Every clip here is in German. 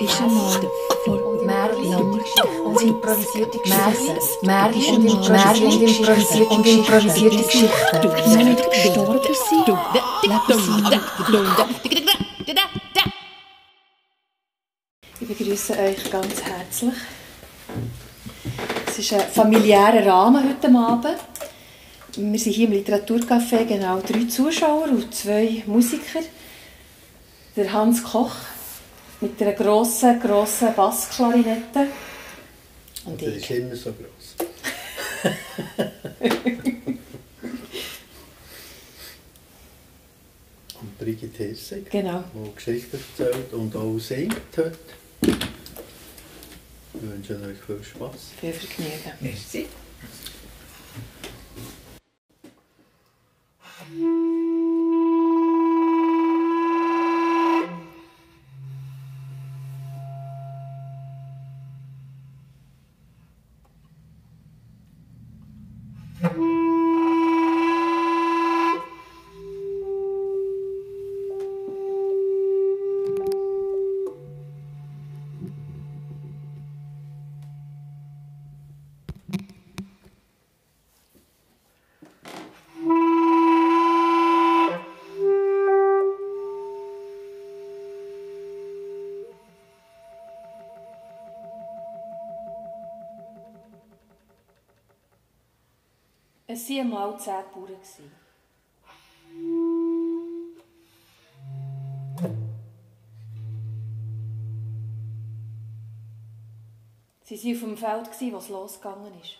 ist einmal vor Märchen langer und improvisierte Geschichten. Märchen und improvisierte und improvisierte Geschichten. Nicht gestorben sind, leben Ich begrüße euch ganz herzlich. Es ist ein familiärer Rahmen heute Abend. Wir sind hier im Literaturcafé genau drei Zuschauer und zwei Musiker. Der Hans Koch mit einer grossen, grossen Bassklarinette. Und das ist immer so gross. und Brigitte Hessig, genau. die Geschichten erzählt und auch singt heute. Wir wünschen euch viel Spass. Viel Vergnügen. Merci. Einmal zehn Bauern. Sie waren auf dem Feld, wo es losgegangen ist.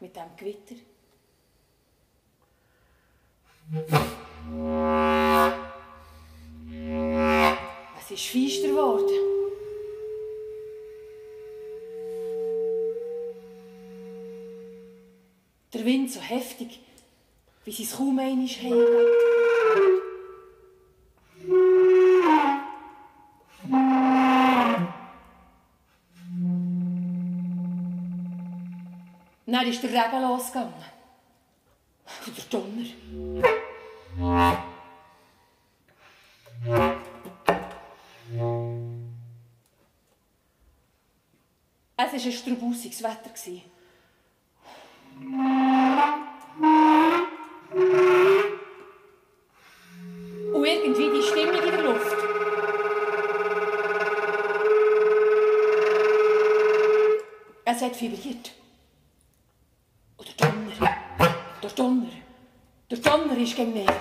Mit dem Gewitter. Heftig, wie sie es kaum einmal haben. Dann ist der Regen losgegangen. Der Donner. Es war ein straubusiges Wetter. Vibriert. Und der Donner, der Donner, der Donner ist gegen näher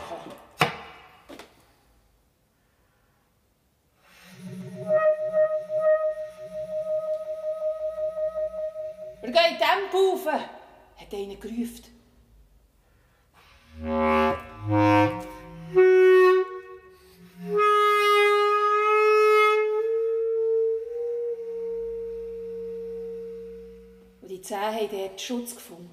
Schutz gefunden.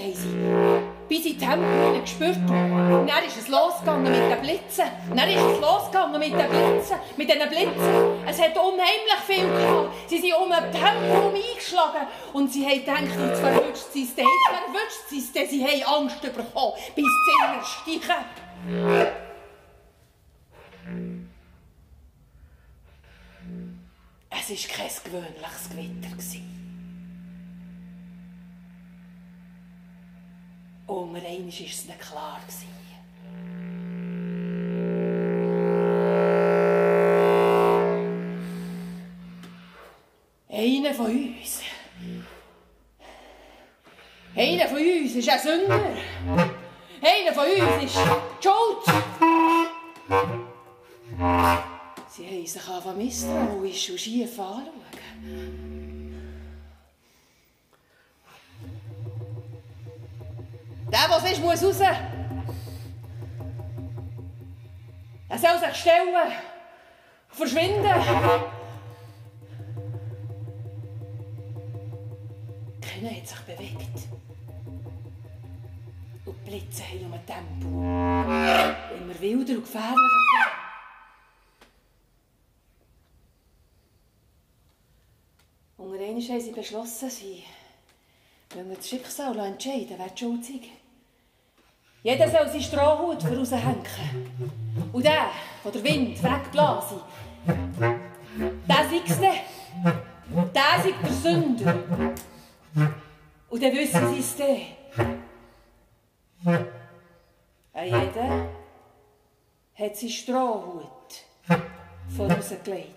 Haben bis in die Hände gespürt. Und dann ist es losgegangen mit den Blitzen. Dann ist es losgegangen mit den Blitzen. Mit diesen Blitzen. Es hat unheimlich viel gehabt. Sie sind um ein Tempo eingeschlagen. Und sie haben gedacht, jetzt verwünscht sie es, jetzt verwünscht sie es. Sie haben Angst bekommen, bis sie erstichen. Es war kein gewöhnliches Gewitter. War es nicht klar. Einer von uns. Einer von uns ist ein Sünder. Einer von uns ist schuld. Sie haben sich angefangen misstrauisch und schief anschauen. muss raus. Er soll sich stellen. Verschwinden. Keiner hat sich bewegt. Und die Blitze haben um Tempo. Immer wilder und gefährlicher. Unter einmal haben sie beschlossen, sie wollen das Schicksal entscheiden, wer die Schuld ist. Jeder soll seine Strohhut heraushängen. Und der, der der Wind wegblasen, der sei es nicht. Der sei der Sünder. Und dann wissen sie es dann. Jeder hat seine Strohhut vorausgelegt.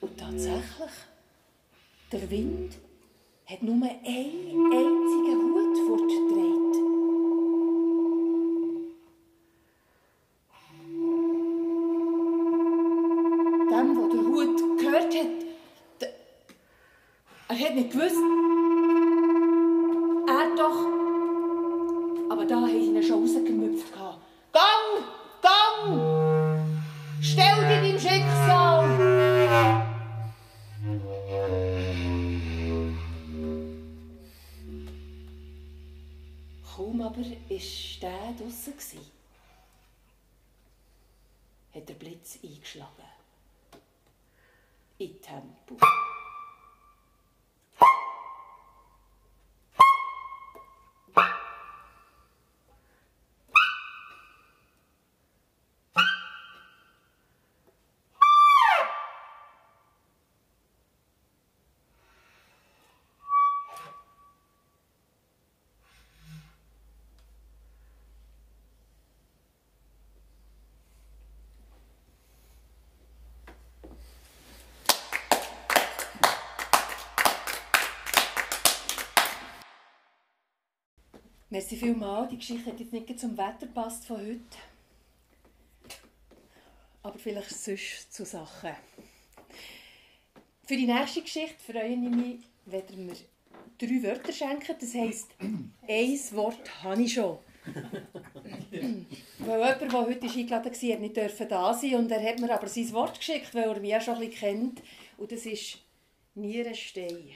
Und tatsächlich, der Wind hat Nummer 1 einziger Hut Merci vielmals. Die Geschichte hat jetzt nicht zum Wetter passt von heute. Aber vielleicht sonst zu Sachen. Für die nächste Geschichte freue ich mich, wenn ihr mir drei Wörter schenken. Das heisst, ein Wort habe ich schon. weil jemand, der heute eingeladen war, hat nicht dürfen da sein und er hat mir aber sein Wort geschickt, weil er mich auch schon ein bisschen kennt. Und das ist Nierenstein.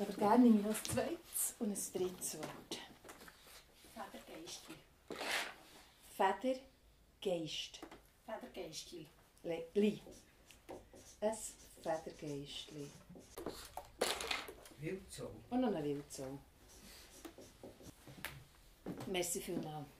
Aber gerne nehme ich noch ein zweites und ein drittes Wort. Federgeistli. Federgeist. Federgeistli. Le Ein Federgeistli. Wildzau. Und noch ein Wildzong. Merci vielmals.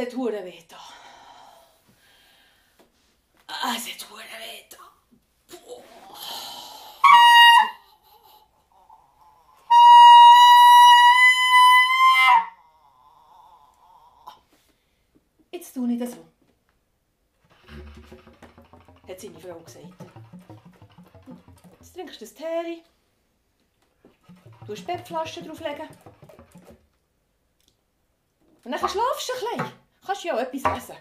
hat hure weh da. Es hat hure weh. Jetzt tu nicht so. Hat seine Frau gesagt. Jetzt trinkst du das Tee. Du hast Bettflaschen drauflegen. Und dann schlafst du ein bisschen. Kannst ja auch etwas essen.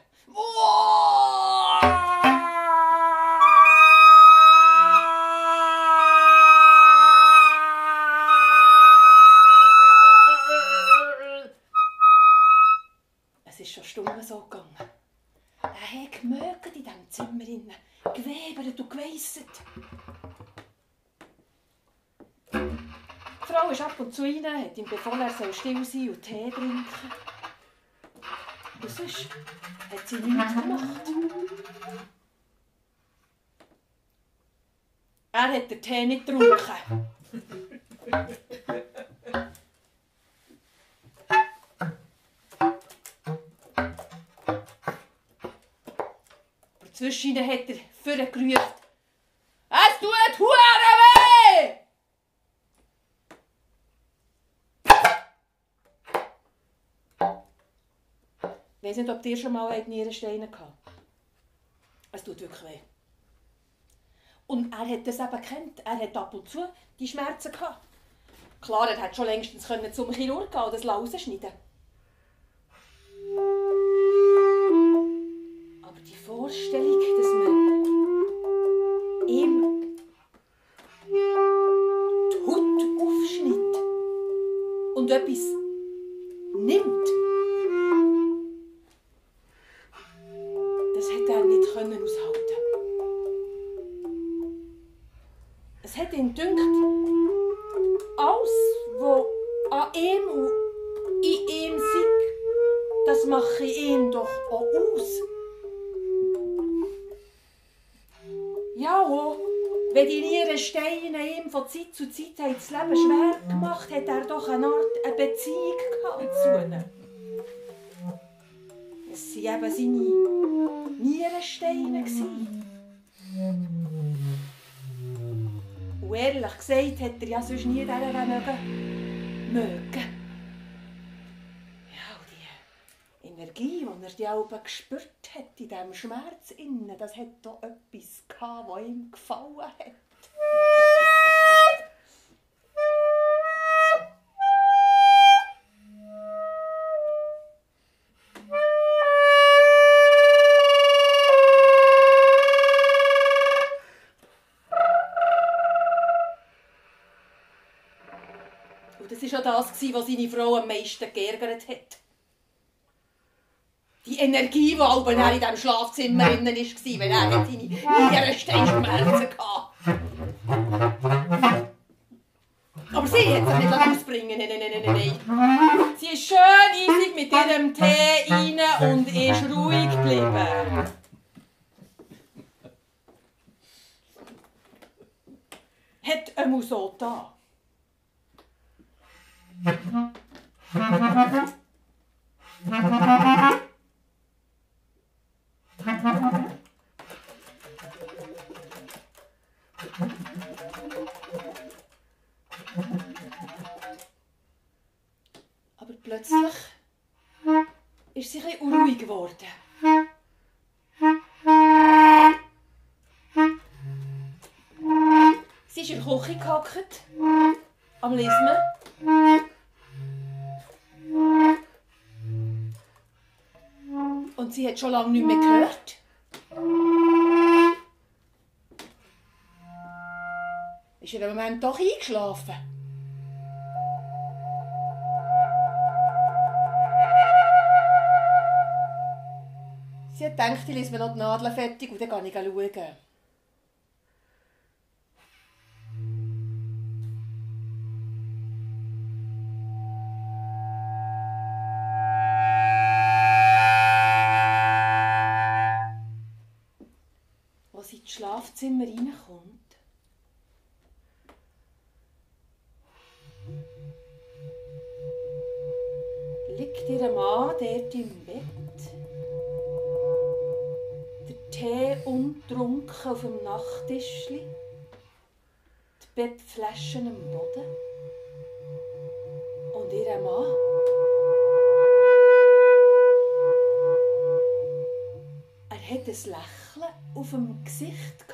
Es ist schon Stunden so gegangen. Er hat gemögt in diesem Zimmer, innen, gewebert und geweisset. Die Frau ist ab und zu rein, hat ihm befohlen, er soll still sein und Tee trinken. Und sonst hat sie nichts gemacht. Er hat den Tee nicht getrunken. Aber zwischen hat er vorgerufen. Es tut Hure weh! Ich weiss nicht, ob ihr schon mal Nierensteine gehabt Es tut wirklich weh. Und er hat das eben gekannt. Er hat ab und zu die Schmerzen gehabt. Klar, er hätte schon können zum Chirurg gehen und das rausschneiden Aber die Vorstellung, dass man ihm die Haut aufschneidet und etwas nimmt, Zeit zu Zeit das Leben schwer gemacht hat er doch eine Art eine Beziehung gehabt zu ihnen. Es waren eben seine Nierensteine. Und ehrlich gesagt hat er ja sonst nie dieser mögen. mögen. Energie, die er die Alben gespürt hat in diesem Schmerz innen, das hat doch etwas gehabt, das ihm gefallen hat. Gewesen, was seine Frau am meisten geärgert hat. Die Energie, die aber in diesem Schlafzimmer innen war, wenn er seine Nierensteinschmerzen hatte. Aber sie hat sich nicht ausbringen Nein, nein, nein, nein, nein. Sie ist schön eisig mit ihrem Tee rein und ist ruhig geblieben. Hat einmal so da. Aber plötzlich ist sie ein unruhig geworden. Sie ist in der Küche gehockt, am Lesen. Hat schon lange nicht mehr gehört. Ist er im Moment doch eingeschlafen? Sie hat gedacht, ich lese mir noch die Nadeln fertig und dann gehe ich schauen. Schlafzimmer reinkommt, liegt ihr Mann dort im Bett. Der Tee untrunken auf dem Nachttischli. Die Bettflaschen am Boden. Und ihr Mann. Er hat ein Lächeln auf dem Gesicht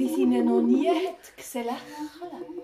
wie sie ihn noch nie hat gesehen lächeln.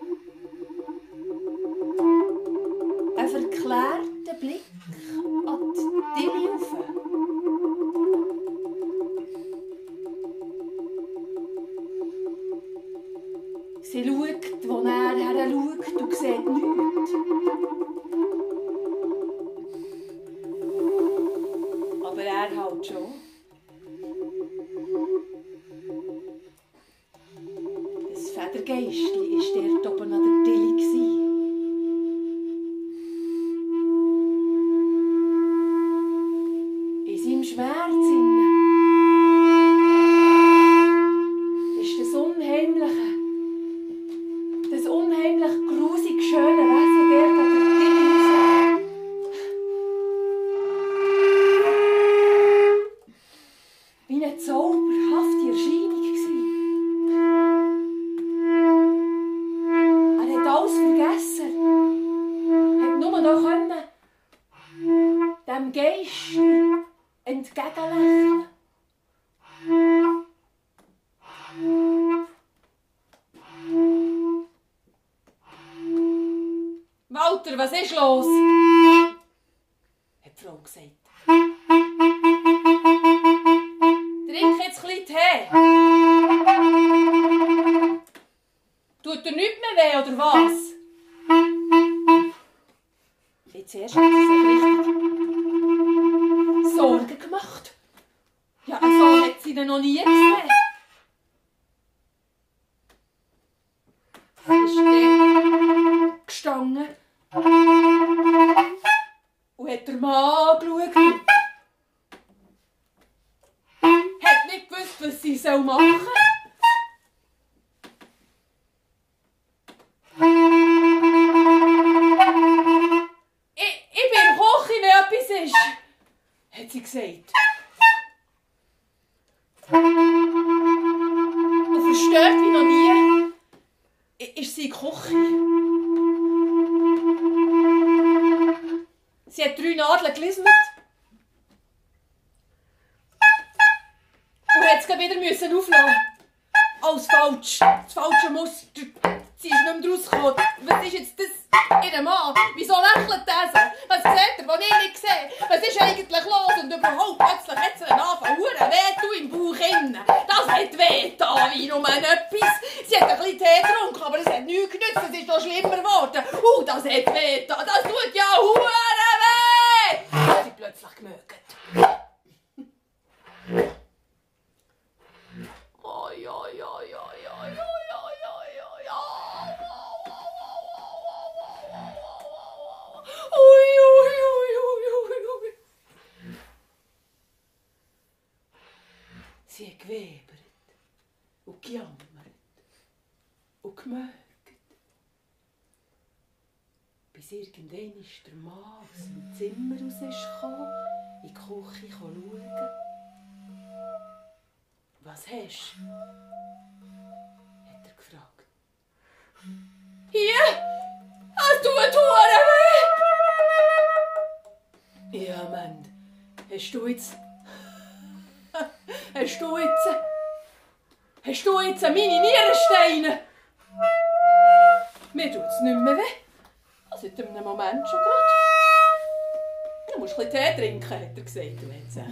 giden onu yemese. Hast hat er gefragt. Hier! Es tut Huren weh! Ja, Mann. Hast du jetzt... Hast du jetzt... Hast du jetzt meine Nierensteine? Mir tut es nicht mehr weh. Also in einem Moment schon gerade. Du musst ein bisschen Tee trinken, hat er gesagt. Und hat sich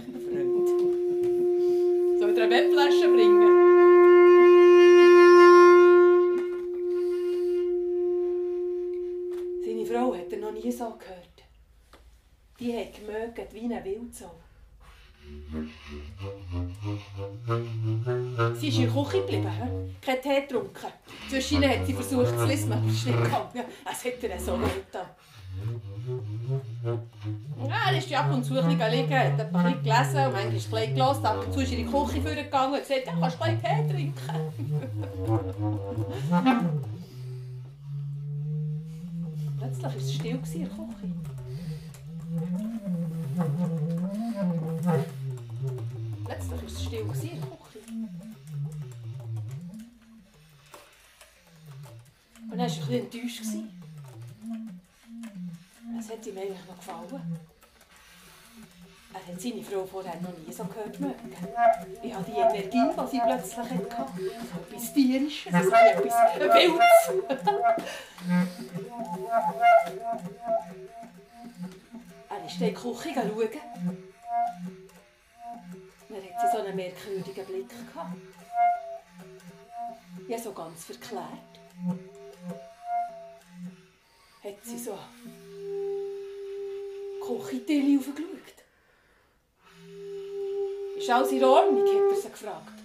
dir eine Bettflasche bringen? Seine Frau hat er noch nie so gehört. Die hat gemögt wie eine Wildsau. Sie ist in der Küche geblieben, he? kein Tee getrunken. Zwischen hat sie versucht zu lesen, aber es ist nicht gegangen. Es hat ihr so getan. Ja, er ist ja ab und zu ein bisschen liegen, hat ein paar gelesen manchmal ein bisschen gelassen. Ab und zu ist er in die Küche vorgegangen und gesagt, ja, kannst du bisschen Tee trinken. Plötzlich war es still in der Küche. Plötzlich war es still in der Küche. Und dann war ein bisschen enttäuscht. Es hat ihm eigentlich noch gefallen. Er hat seine Frau vorher noch nie so gehört mögen. Ich habe die Energie, die sie plötzlich hatte. Etwas Tierisches, etwas Wildes. er ist in die Küche schauen. Dann hat sie so einen merkwürdigen Blick gehabt. Ja, so ganz verklärt. Hat sie so Küchentille aufgeschaut. Ist alles in Ordnung? hat er sie gefragt.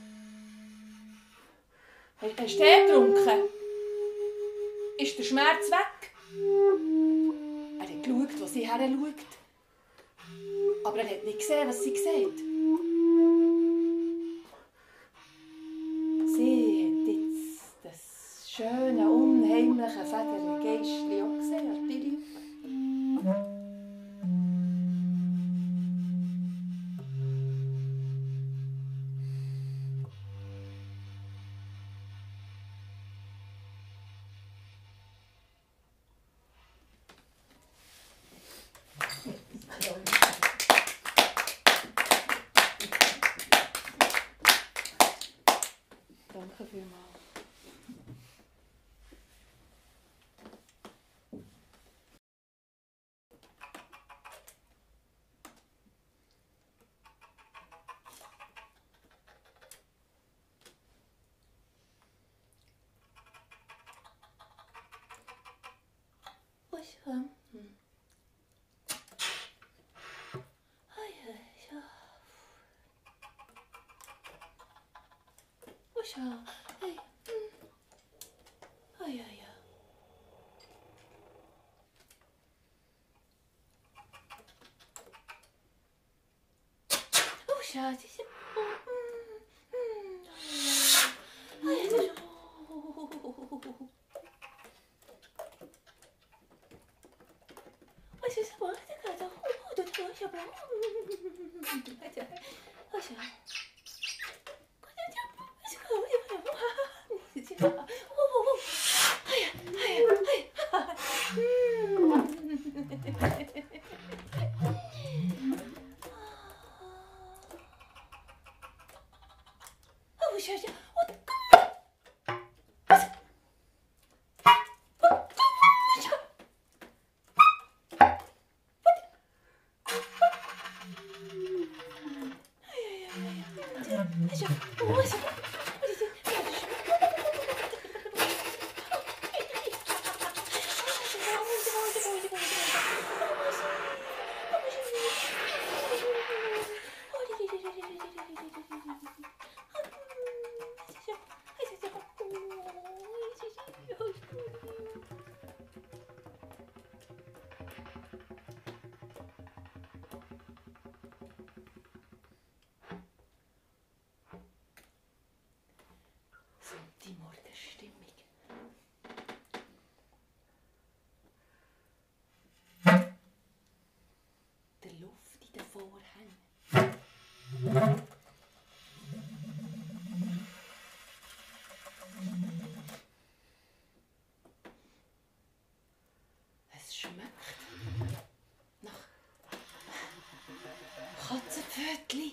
Hast du Tee getrunken? Ist der Schmerz weg? Er hat geschaut, wo sie her schaut. Aber er hat nicht gesehen, was sie sieht. Sie hat jetzt das schöne, unheimliche Federgeistchen 下去。我想，我想，我想。Kotzepfötli.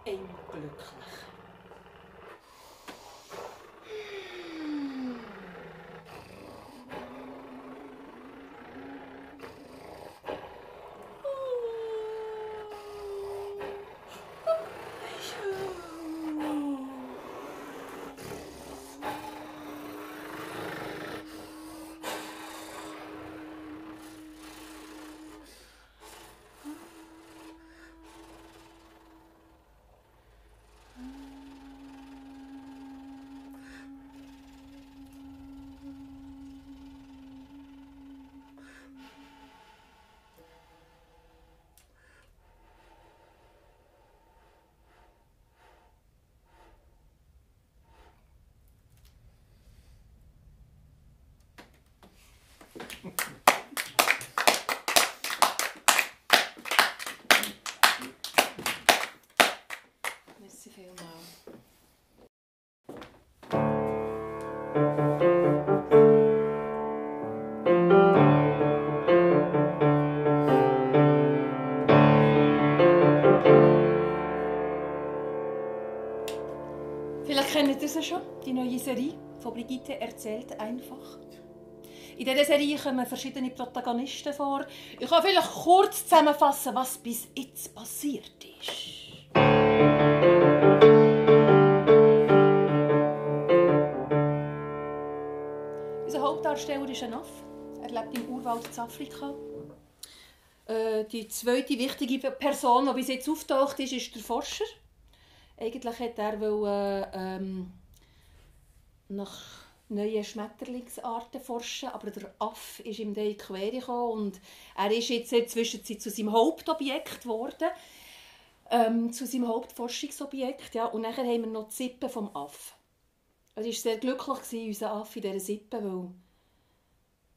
Macht einen glücklich. Die neue Serie von Brigitte erzählt einfach. In dieser Serie kommen verschiedene Protagonisten vor. Ich kann vielleicht kurz zusammenfassen, was bis jetzt passiert ist. Unser Hauptdarsteller ist ein Aff. Er lebt im Urwald in Afrika. Äh, die zweite wichtige Person, die bis jetzt auftaucht, ist, ist der Forscher. Eigentlich hat er wollen, ähm, nach neuen Schmetterlingsarten forschen, aber der Aff ist ihm dann in die Quere gekommen und er ist jetzt in der Zwischenzeit zu seinem Hauptobjekt geworden, ähm, zu seinem Hauptforschungsobjekt. Ja. Und nachher haben wir noch die Sippe vom Aff. Er war sehr glücklich, gewesen, unser Aff in dieser Sippe, weil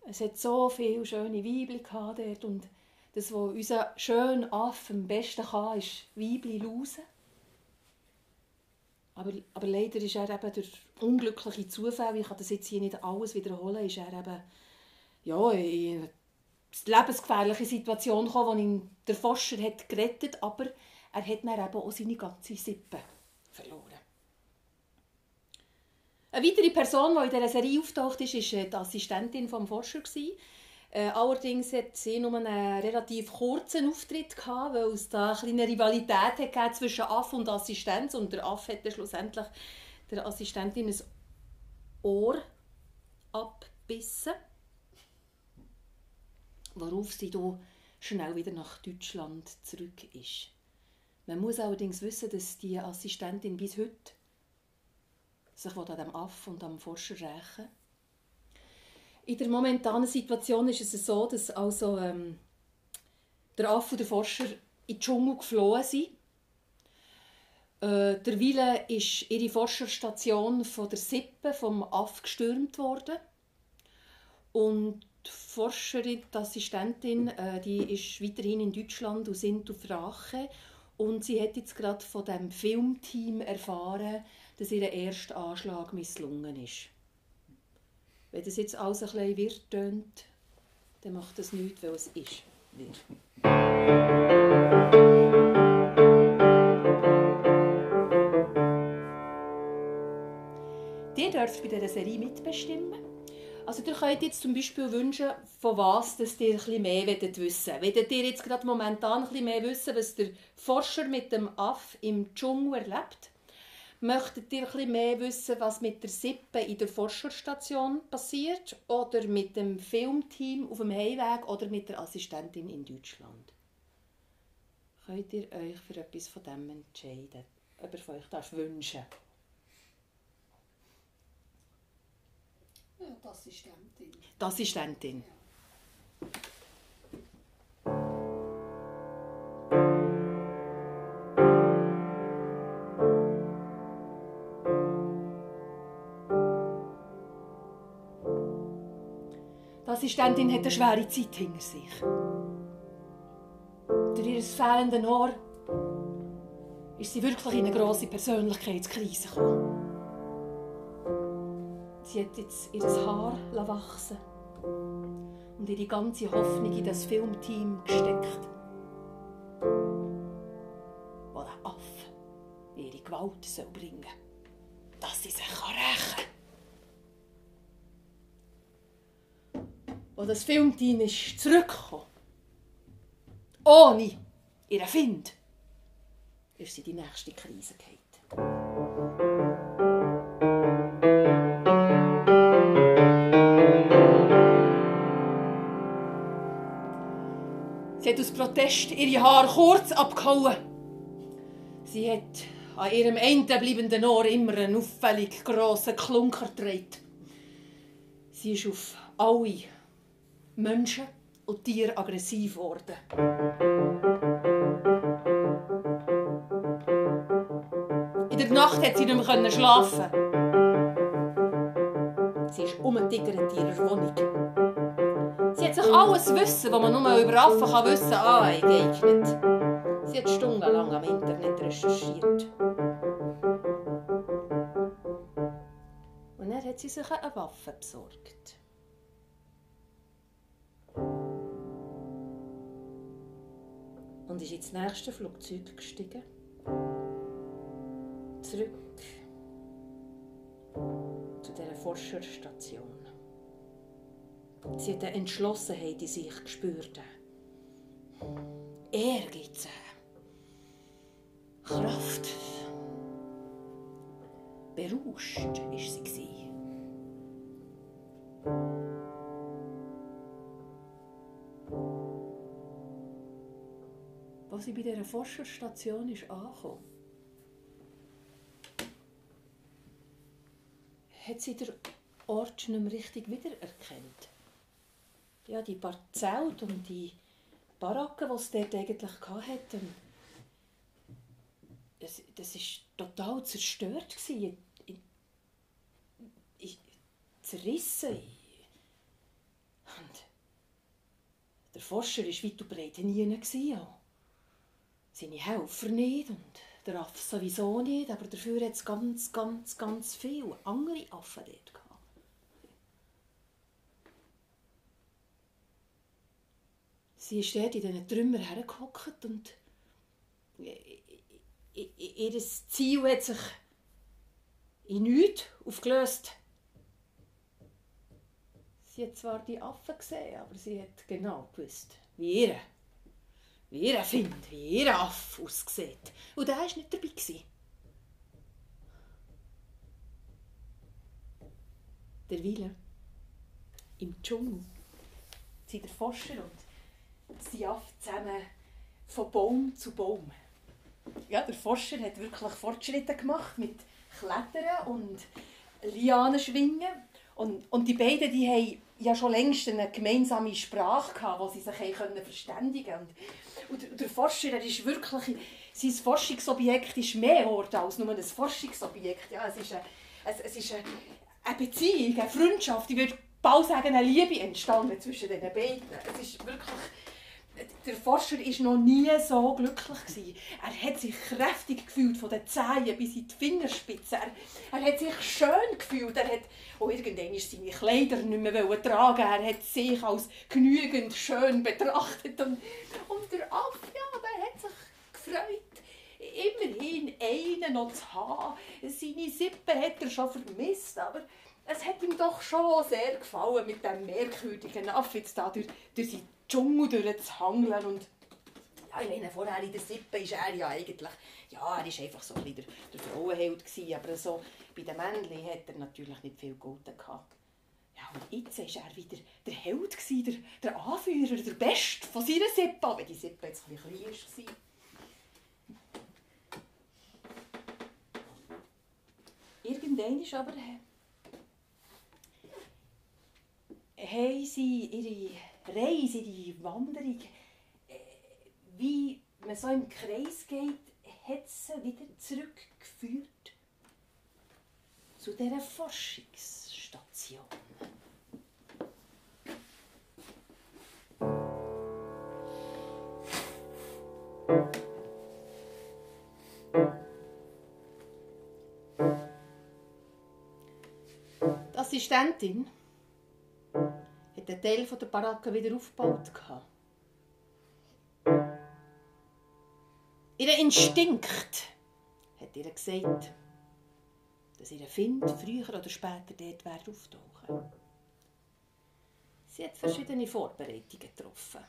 es hat so viele schöne Weibli dort und das, was unser schöner Aff am besten kann, ist Weibli lausen. Aber, aber leider ist er eben durch unglückliche Zufälle, ich kann das jetzt hier nicht alles wiederholen, ist er eben ja, in eine lebensgefährliche Situation gekommen, wo ihn der Forscher hat gerettet aber er hat dann eben auch seine ganze Sippe verloren. Eine weitere Person, die in dieser Serie auftaucht, ist, ist die Assistentin des Forschers. Äh, allerdings hat sie nur einen relativ kurzen Auftritt gehabt, weil es da eine kleine Rivalität zwischen Aff und Assistenz und der Aff hat schlussendlich der Assistentin ein Ohr abbissen, worauf sie da schnell wieder nach Deutschland zurück ist. Man muss allerdings wissen, dass die Assistentin bis heute sich an dem Aff und am Forscher rächen in der momentanen Situation ist es so, dass also, ähm, der Affe und der Forscher in den Dschungel geflohen sind. Äh, derweil ist ihre Forscherstation von der Sippe vom Aff gestürmt worden. Und die Forscherin, die Assistentin, äh, die ist weiterhin in Deutschland und sind auf Rache. Und sie hat jetzt gerade von dem Filmteam erfahren, dass ihr erster Anschlag misslungen ist. Wenn das jetzt alles ein bisschen wird tönt, dann macht das nichts, weil es ist. dürft bei dieser Serie mitbestimmen. Also ihr könnt jetzt zum Beispiel wünschen, von was dass ihr ein mehr wissen wollt. Wollt ihr jetzt gerade momentan ein mehr wissen, was der Forscher mit dem Aff im Dschungel erlebt? Möchtet ihr etwas mehr wissen, was mit der Sippe in der Forscherstation passiert? Oder mit dem Filmteam auf dem Heimweg oder mit der Assistentin in Deutschland? Könnt ihr euch für etwas von dem entscheiden? Ihr von euch darf wünschen Ja, die Assistentin. Die Assistentin. Die Assistentin hat eine schwere Zeit hinter sich. Durch ihr fehlendes Ohr ist sie wirklich in eine grosse Persönlichkeitskrise gekommen. Sie hat jetzt ihr Haar wachsen und ihre ganze Hoffnung in das Filmteam gesteckt. Wo der Affe ihre Gewalt soll bringen soll, dass sie sich rächen kann. Wo das Filmteam ist zurückgekommen, ohne ihren Find, ist sie in die nächste Krise gekommen. Sie hat aus Protest ihre Haare kurz abgehauen. Sie hat an ihrem einen bleibenden Ohr immer einen auffällig grossen Klunker getragen. Sie ist auf alle Menschen und Tiere aggressiv geworden. In der Nacht hat sie nicht mehr schlafen. Sie ist umgetigert in ihrer Wohnung. Hat sich alles Wissen, was man nur über Affen kann wissen kann, angeeignet. Sie hat stundenlang am Internet recherchiert. Und dann hat sie sich eine Waffe besorgt. Und ist ins nächste Flugzeug gestiegen. Zurück zu dieser Forscherstation. Sie hat eine Entschlossenheit in sich gespürt. Ehrgeiz. Kraft. Berauscht war sie. Als sie bei dieser Forscherstation ist angekommen hat sie den Ort nicht mehr richtig wiedererkannt. Ja, die paar Zelte und die Baracken, die es dort eigentlich hatte, das, das war total zerstört. Ich, ich, ich, zerrissen. Und der Forscher war weit und breit nie. Seine Helfer nicht und der Affe sowieso nicht, aber dafür hat es ganz, ganz, ganz viele andere Affen dort gehabt. Sie ist dort in diesen Trümmern hergehockt und ihr Ziel hat sich in nichts aufgelöst. Sie hat zwar die Affen gesehen, aber sie hat genau gewusst, wie ihr, wie ihr Find, wie ihr Affe aussieht. Und der war nicht dabei. Derweil im Dschungel sind der Forscher und sie Affe zusammen von Baum zu Baum. Ja, der Forscher hat wirklich Fortschritte gemacht mit Klettern und Lianen schwingen. Und, und die beiden die haben ja schon längst eine gemeinsame Sprache gehabt, wo sie sich können verständigen konnten. Und, der Forscher der ist wirklich, sein Forschungsobjekt ist mehr geworden als nur ein Forschungsobjekt. Ja, es ist eine, es, es ist eine Beziehung, eine Freundschaft, ich würde bald sagen, eine Liebe entstanden zwischen den beiden. Es ist wirklich der Forscher war noch nie so glücklich. Gewesen. Er hat sich kräftig gefühlt, von den Zehen bis in die Fingerspitzen. Er, er hat sich schön gefühlt. Er hat auch irgendwann seine Kleider nicht mehr tragen Er hat sich als genügend schön betrachtet. Und, und der Affe, ja, der hat sich gefreut, immerhin einen noch zu haben. Seine Sippe hat er schon vermisst, aber es hat ihm doch schon sehr gefallen, mit dem merkwürdigen Affe jetzt da durch, durch seine Dschungel durchzuhangeln und ja, ich meine, vorher in der Sippe ist er ja eigentlich, ja, er war einfach so ein bisschen der, Frauenheld gewesen, aber so, bei den Männchen hat er natürlich nicht viel Gute gehabt. Ja, und jetzt war er wieder der Held, gewesen, der, der Anführer, der Beste von seiner Sippe, aber die Sippe jetzt ein bisschen klein war. Irgendwann aber haben sie ihre Reise, ihre Wanderung, wie man so im Kreis geht, hat sie wieder zurückgeführt zu dieser Forschungsstation. Die Assistentin Teil der Baracke wieder aufgebaut. Ihr Instinkt hat ihr gesagt, dass ihr Find früher oder später dort wäre auftauchen. Sie hat verschiedene Vorbereitungen getroffen.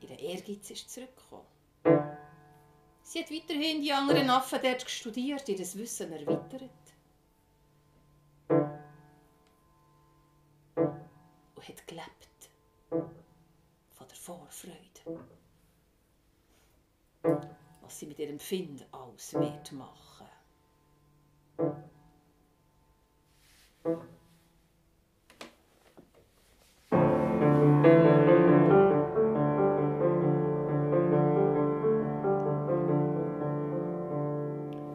Ihr Ehrgeiz ist zurückgekommen. Sie hat weiterhin die anderen Affen dort studiert, ihr Wissen erweitert. Hat gelebt von der Vorfreude. Was sie mit ihrem Find alles wird machen.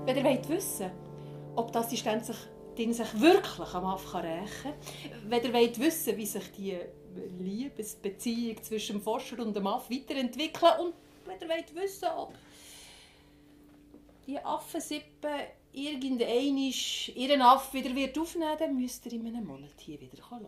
Wenn ihr wollt wissen ob die Assistenz sich, den sich wirklich am Aff rächen kann, wenn ihr wollt wissen wie sich die Liebesbeziehung zwischen dem Forscher und dem Aff weiterentwickelt und wenn ihr wollt wissen ob die Affensippe irgendein ihren Aff wieder wird aufnehmen wird, dann müsst ihr in einem Monat hier wieder hören.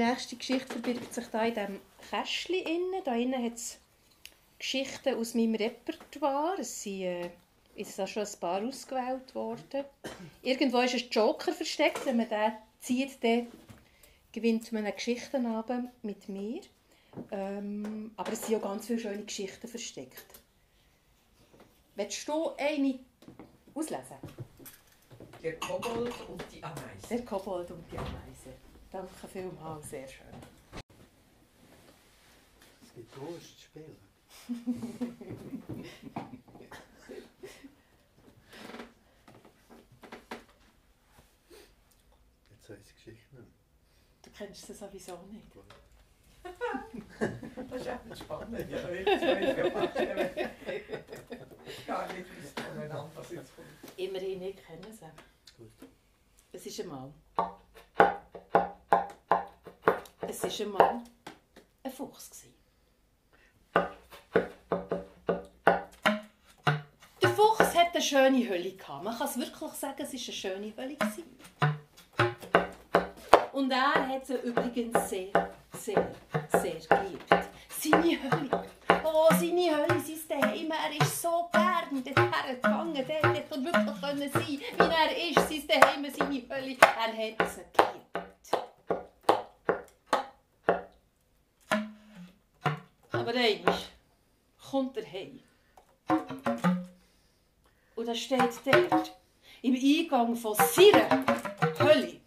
Nächste Geschichte verbirgt sich da in diesem Kästchen. Innen. Da innen hat es Geschichten aus meinem Repertoire. Es sind äh, ist da schon ein paar ausgewählt worden. Irgendwo ist ein Joker versteckt. Wenn man den zieht, dann gewinnt man einen Geschichtenabend mit mir. Ähm, aber es sind auch ganz viele schöne Geschichten versteckt. Willst du eine auslesen? Der Kobold und die Ameise. Der Kobold und die Ameise. Danke vielmals, sehr schön. Es gibt Durstspiele. Jetzt weiss ich die Geschichte nicht Du kennst sie sowieso nicht. Das ist echt spannend. Ja, weiß gar nicht, wie es voneinander was jetzt kommt. Immerhin, ich kenne sie. Gut. Es ist einmal. Es ist einmal ein Fuchs. Der Fuchs hatte eine schöne Hölle. Gehabt. Man kann es wirklich sagen, es war eine schöne Hölle. Gewesen. Und er hat sie übrigens sehr, sehr, sehr geliebt. Seine Hölle. Oh, seine Hölle, sein Daheim. Er ist so gern dorthin gegangen. Dort hätte er wirklich können sein wie er ist. Sein Daheim, seine Hölle. Er hat sie geliebt. Aber einmal kommt er heim. Und da steht dort, im Eingang von seiner Hölle,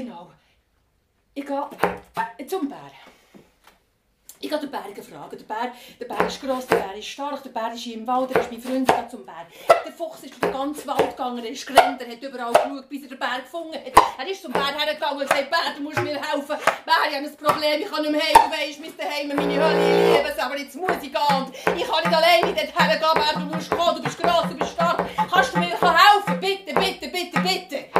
genau, ich gehe zum Bär. Ich gehe den Bär fragen. Der Bär, der Bär ist gross, der Bär ist stark, der Bär ist im Wald, er ist mein Freund, ich zum Bär. Der Fuchs ist durch den ganzen Wald gegangen, er ist gerannt, er hat überall geschaut, bis er den Bär gefunden hat. Er ist zum Bär hergegangen und gesagt, Bär, du musst mir helfen. Bär, ich habe ein Problem, ich kann nicht mehr heim, du weisst, mein Daheim, meine Hölle, ich liebe es, aber jetzt muss ich gehen. Ich kann nicht alleine dort hergehen, Bär, du musst kommen, du bist gross, du bist stark. Kannst du mir helfen? Bitte, bitte, bitte, bitte.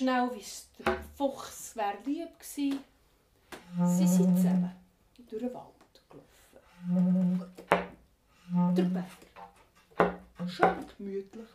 Schnell, wie der Fuchs wäre lieb gewesen. Sie sind zusammen durch den Wald gelaufen. Der Bär. Schön gemütlich.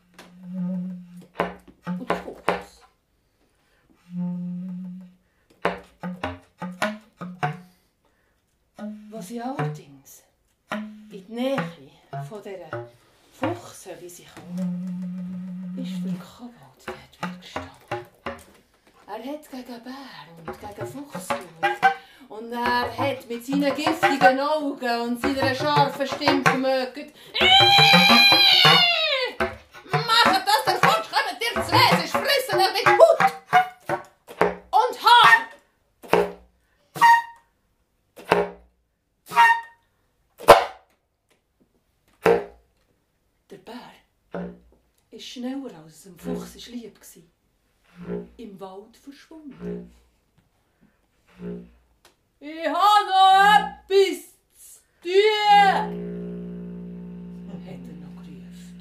Ist schneller als es dem Fuchs ist lieb war. Im Wald verschwunden. Ich habe noch etwas zu tun, hat er noch gerufen.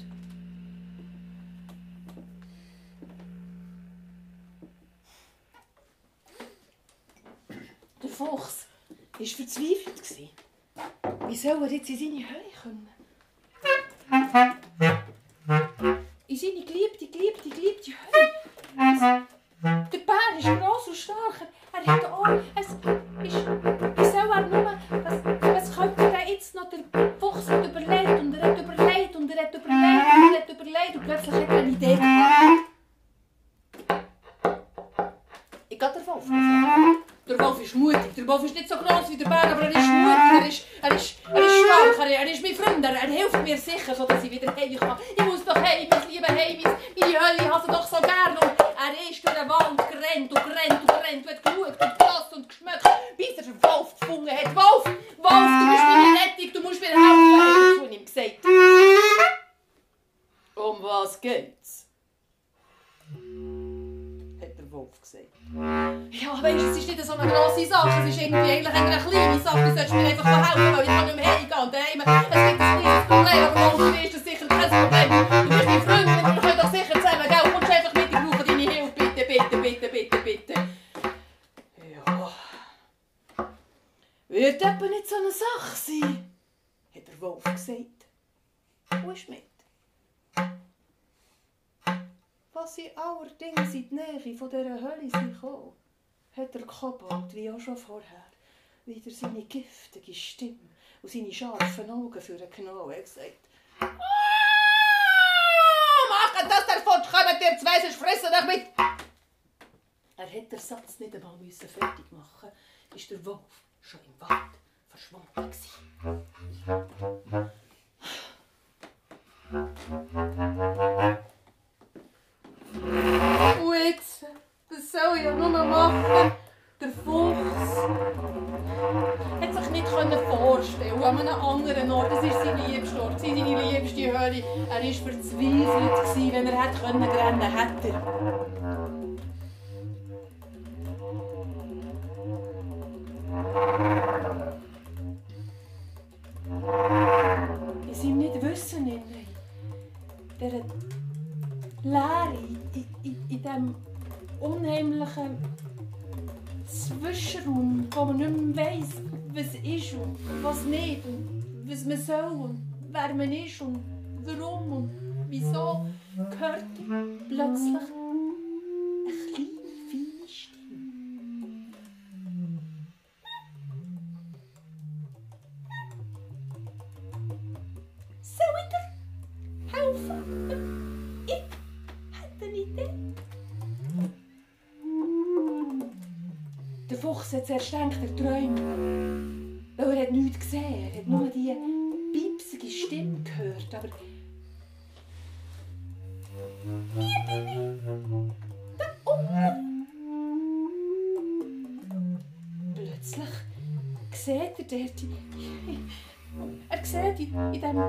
Der Fuchs war verzweifelt. Wie soll er jetzt in seine Höhle kommen? In seine geliebte, geliebte, geliebte Wird etwa nicht so eine Sache sein, hat der Wolf gesagt. Wo ist mit? Was sie allerdings in die Nähe von dieser Hölle sind gekommen, hat der Kobold, wie auch schon vorher, wieder seine giftige Stimme und seine scharfen Augen für den Knall gesagt. «Ah, Macht das der Futsch, kommt ihr zwei, sonst fressen euch mit! Er hätte den Satz nicht einmal müssen fertig machen ist der Wolf schon im Wald verschwunden. Und jetzt, das soll ich ja nur machen. Der Fuchs hat sich nicht vorstellen an einem anderen Ort. Das ist sein liebster Ort, seine liebste Höhle. Er war verzweifelt, wenn er hätte rennen hätte er. In seinem Nichtwissen, in dieser Leere, in, in, in diesem unheimlichen Zwischenraum, wo man nicht mehr weiss, was ist und was nicht und was man soll und wer man ist und warum und wieso, hört er plötzlich Er träumt. Weil er hat nichts gesehen. Er hat nur die piepsige Stimme gehört. Aber... Da unten. Plötzlich sieht er dort... Sieht in, in diesem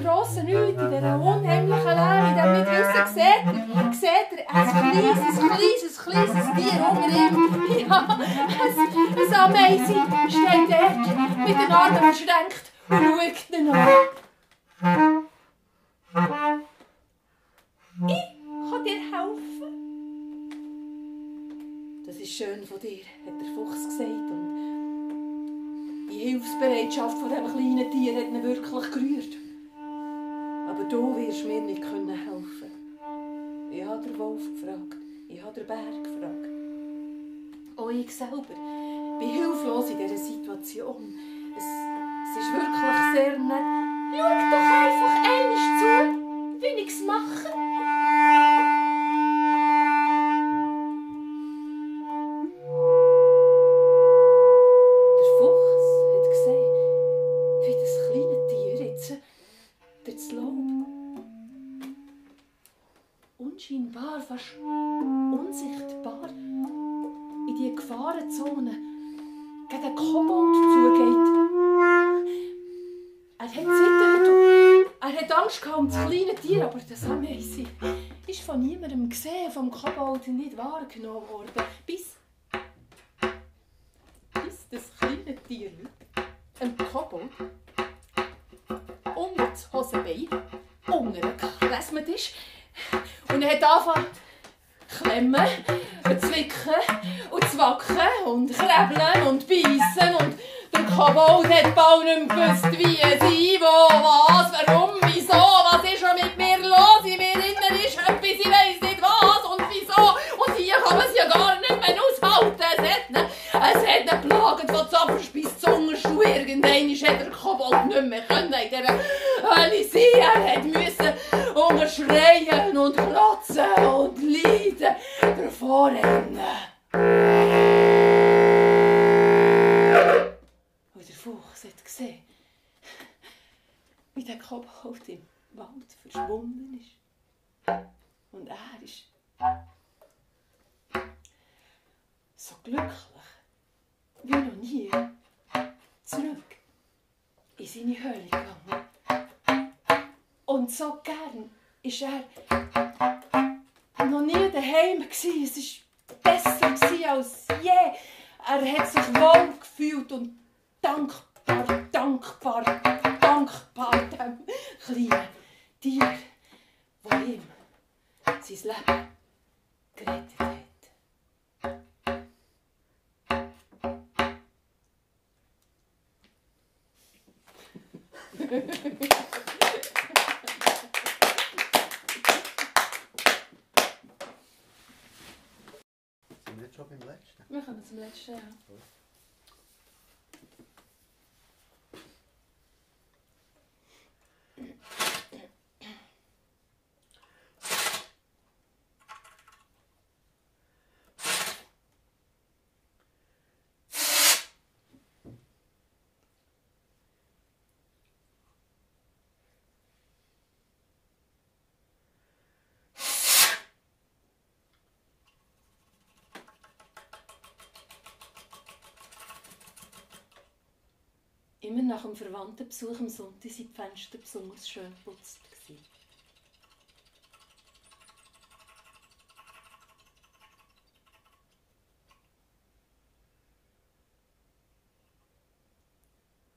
grossen Nichts, in dieser unheimlichen Leere, in diesem Nichtwissen, sieht er, sieht er ein kleines, kleines, kleines Tier unter ihm. Ja, ein, ein Ameise steht dort, mit den Armen verschränkt und schaut ihn an. Ich kann dir helfen. ist schön von dir, hat der Fuchs gesagt. Hilfsbereitschaft von diesem kleinen Tier hat ihn wirklich gerührt. Aber du wirst mir nicht helfen können Ich habe den Wolf gefragt. Ich habe den Berg gefragt. Auch ich selber bin hilflos in dieser Situation. Es, es ist wirklich sehr nett. Schau doch einfach einmal zu, wie ich es mache. Wahrgenommen worden. Bis, bis das kleine Tier ein Kobold unter das Hosenbein untergeklesmet ist und er hat angefangen zu klemmen und zwicken und zwacken und klebeln und beißen und der Kobold hat bald nicht gewusst, wie sie, wo, was, warum, wieso, was ist schon mit mir mehr aushalten, es hat ihn, es hat ihn plagend von Zapfers bis Zungerschuh, irgendwann hat der Kobold nicht mehr können in dieser sein, er hat müssen unterschreien und klotzen und leiden davor rennen. Und der Fuchs hat gesehen, wie der Kobold im Wald verschwunden ist. Und er ist so glücklich wie noch nie zurück in seine Höhle gegangen. Und so gern ist er noch nie daheim gsi. Es war besser gsi als je. Er hat sich wohl gefühlt und dankbar, dankbar, dankbar dem kleinen Tier, das ihm sein Leben gerettet hat. Sind wir schon beim letzten? Wir kommen zum letzten. Ja. Immer nach dem Verwandtenbesuch am Sonntag sind die Fenster besonders schön geputzt.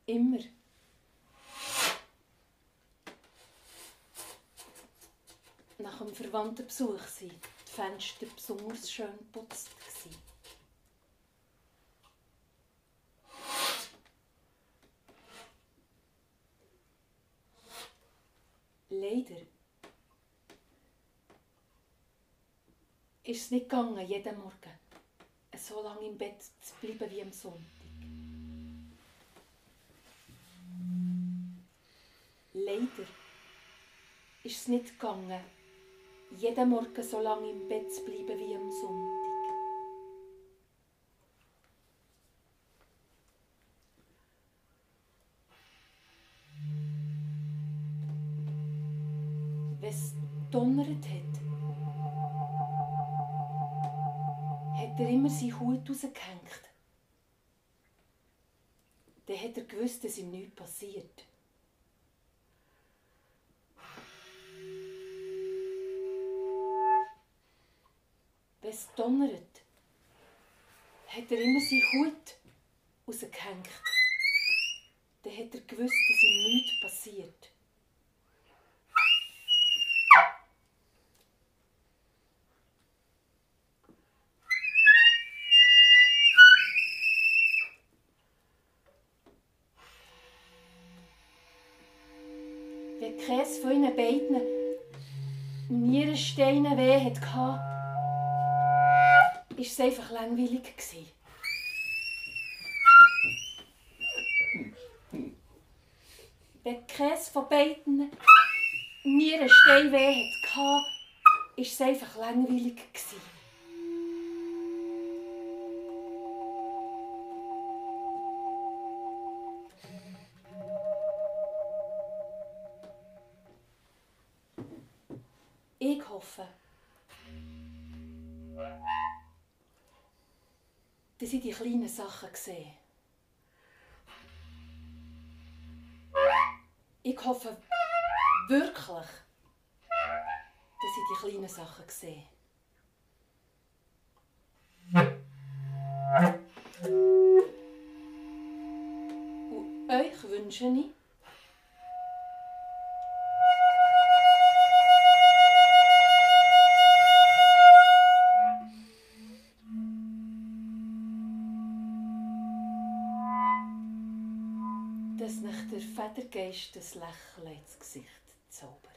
Immer. Nach dem Verwandtenbesuch sind die Fenster besonders schön geputzt. gewesen. Leider ist es nicht gegangen, jeden Morgen so lange im Bett zu bleiben wie am Sonntag. Leider ist es nicht gegangen, jeden Morgen so lange im Bett zu bleiben wie am Sonntag. Gewusst, dass ihm nichts passiert. Wenn es donnert, hat er immer seinen Hut rausgehängt. Dann hat er gewusst, dass ihm nichts passiert. Nierensteine weh hatte, war es einfach langweilig. Wenn keines von beiden Nierensteine weh hatte, war es einfach langweilig. Dass ich die kleinen Sachen sehe. Ich hoffe wirklich, dass ich die kleinen Sachen sehe. Und euch wünsche ich, Das Lächeln ins Gesicht zaubert.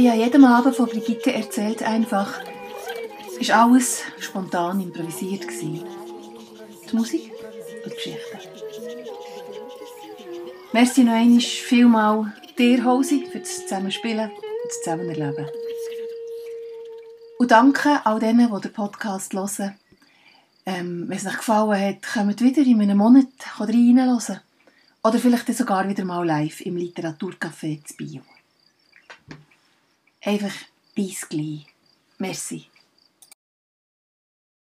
Wie an jedem Abend von Brigitte erzählt einfach, ist alles spontan improvisiert. Die Musik und die Geschichten. Merci noch einmal vielmal dir, Hosi, für das Zusammenspielen und das Zusammenerleben. Und danke all denen, die den Podcast hören. Ähm, wenn es euch gefallen hat, kommt wieder in einem Monat reinhören. Oder vielleicht sogar wieder mal live im Literaturcafé zu Bio. Einfach bis gleich. Merci.